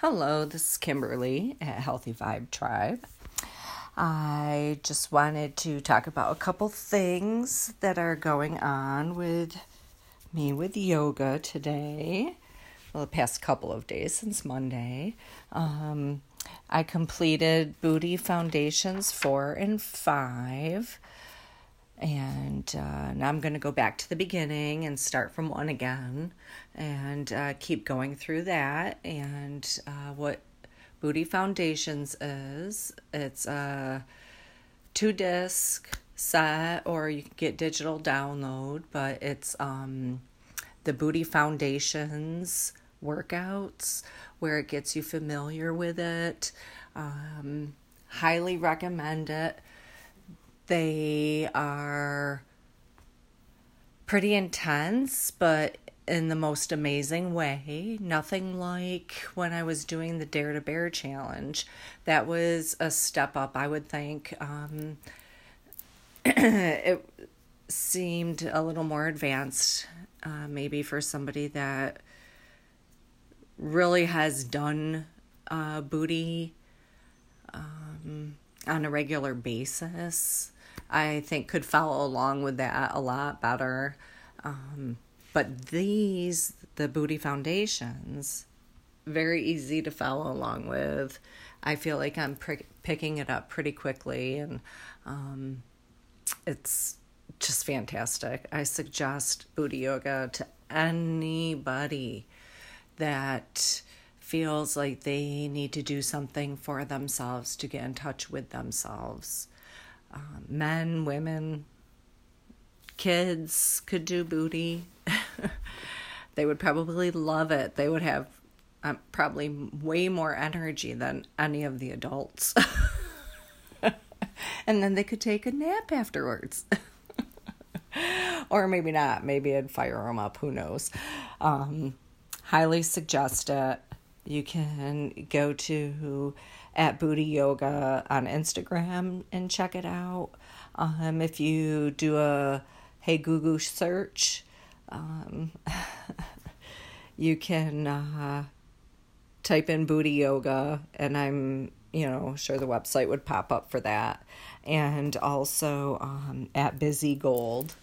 Hello, this is Kimberly at Healthy Vibe Tribe. I just wanted to talk about a couple things that are going on with me with yoga today. Well, the past couple of days since Monday. Um, I completed Booty Foundations 4 and 5. And uh, now I'm going to go back to the beginning and start from one again and uh, keep going through that. And uh, what Booty Foundations is it's a two disc set, or you can get digital download, but it's um, the Booty Foundations workouts where it gets you familiar with it. Um, highly recommend it they are pretty intense, but in the most amazing way. Nothing like when I was doing the Dare to Bear challenge. That was a step up, I would think. Um, it seemed a little more advanced, uh, maybe for somebody that really has done uh, booty um, on a regular basis. I think could follow along with that a lot better. Um, but these, the booty foundations, very easy to follow along with. I feel like I'm pr- picking it up pretty quickly, and um, it's just fantastic. I suggest booty yoga to anybody that feels like they need to do something for themselves to get in touch with themselves uh, men, women, kids could do booty. they would probably love it. They would have um, probably way more energy than any of the adults. and then they could take a nap afterwards. or maybe not. Maybe it'd fire them up. Who knows? Um, highly suggest it. You can go to at Booty Yoga on Instagram and check it out. Um, if you do a Hey Google search, um, you can uh, type in Booty Yoga, and I'm you know sure the website would pop up for that. And also um, at Bizzie Gold,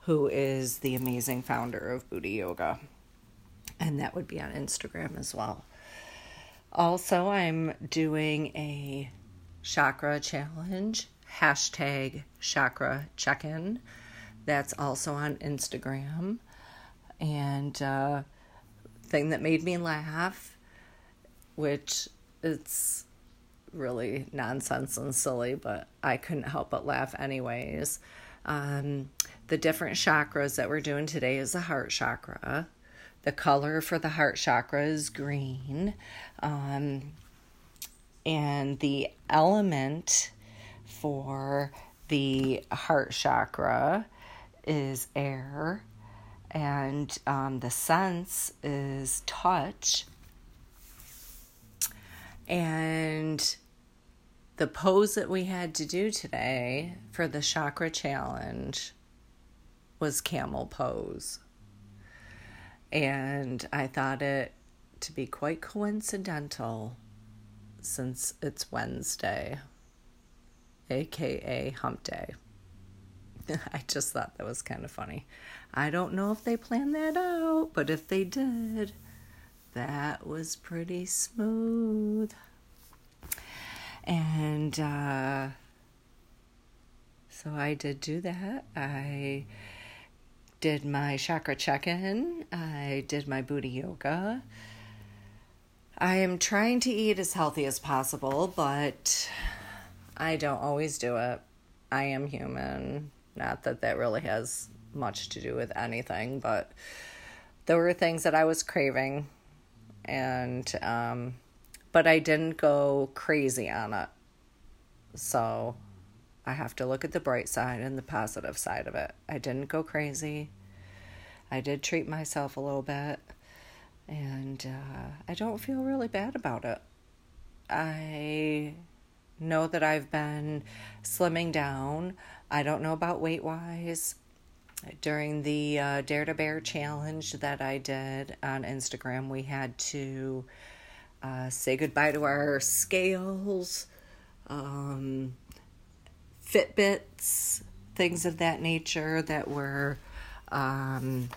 who is the amazing founder of Booty Yoga, and that would be on Instagram as well. Also, I'm doing a chakra challenge, hashtag chakra check in. That's also on Instagram. And uh, thing that made me laugh, which it's really nonsense and silly, but I couldn't help but laugh anyways. Um, the different chakras that we're doing today is the heart chakra. The color for the heart chakra is green. Um, and the element for the heart chakra is air. And um, the sense is touch. And the pose that we had to do today for the chakra challenge was camel pose and I thought it to be quite coincidental since it's Wednesday, aka Hump Day. I just thought that was kind of funny. I don't know if they planned that out, but if they did, that was pretty smooth. And uh, so I did do that. I did my chakra check in, I did my booty yoga. I am trying to eat as healthy as possible, but I don't always do it. I am human. Not that that really has much to do with anything, but there were things that I was craving, and um, but I didn't go crazy on it. So I have to look at the bright side and the positive side of it. I didn't go crazy. I did treat myself a little bit, and uh, I don't feel really bad about it. I know that I've been slimming down. I don't know about weight wise. During the uh, Dare to Bear challenge that I did on Instagram, we had to uh, say goodbye to our scales, um, Fitbits, things of that nature that were, um,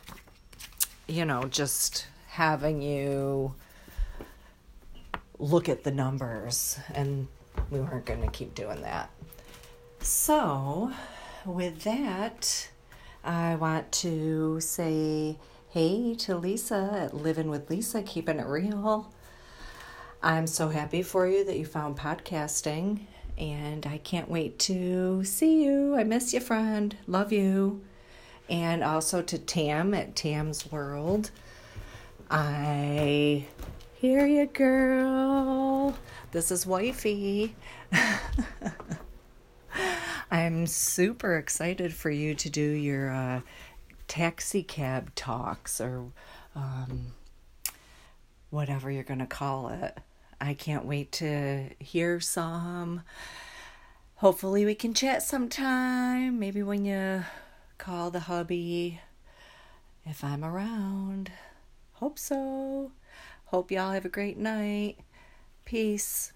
you know, just having you look at the numbers, and we weren't going to keep doing that. So, with that, I want to say hey to Lisa at Living with Lisa, keeping it real. I'm so happy for you that you found podcasting, and I can't wait to see you. I miss you, friend. Love you. And also to Tam at Tam's World. I hear you, girl. This is Wifey. I'm super excited for you to do your uh, taxi cab talks or um, whatever you're going to call it. I can't wait to hear some. Hopefully, we can chat sometime. Maybe when you call the hubby, if I'm around. Hope so. Hope y'all have a great night. Peace.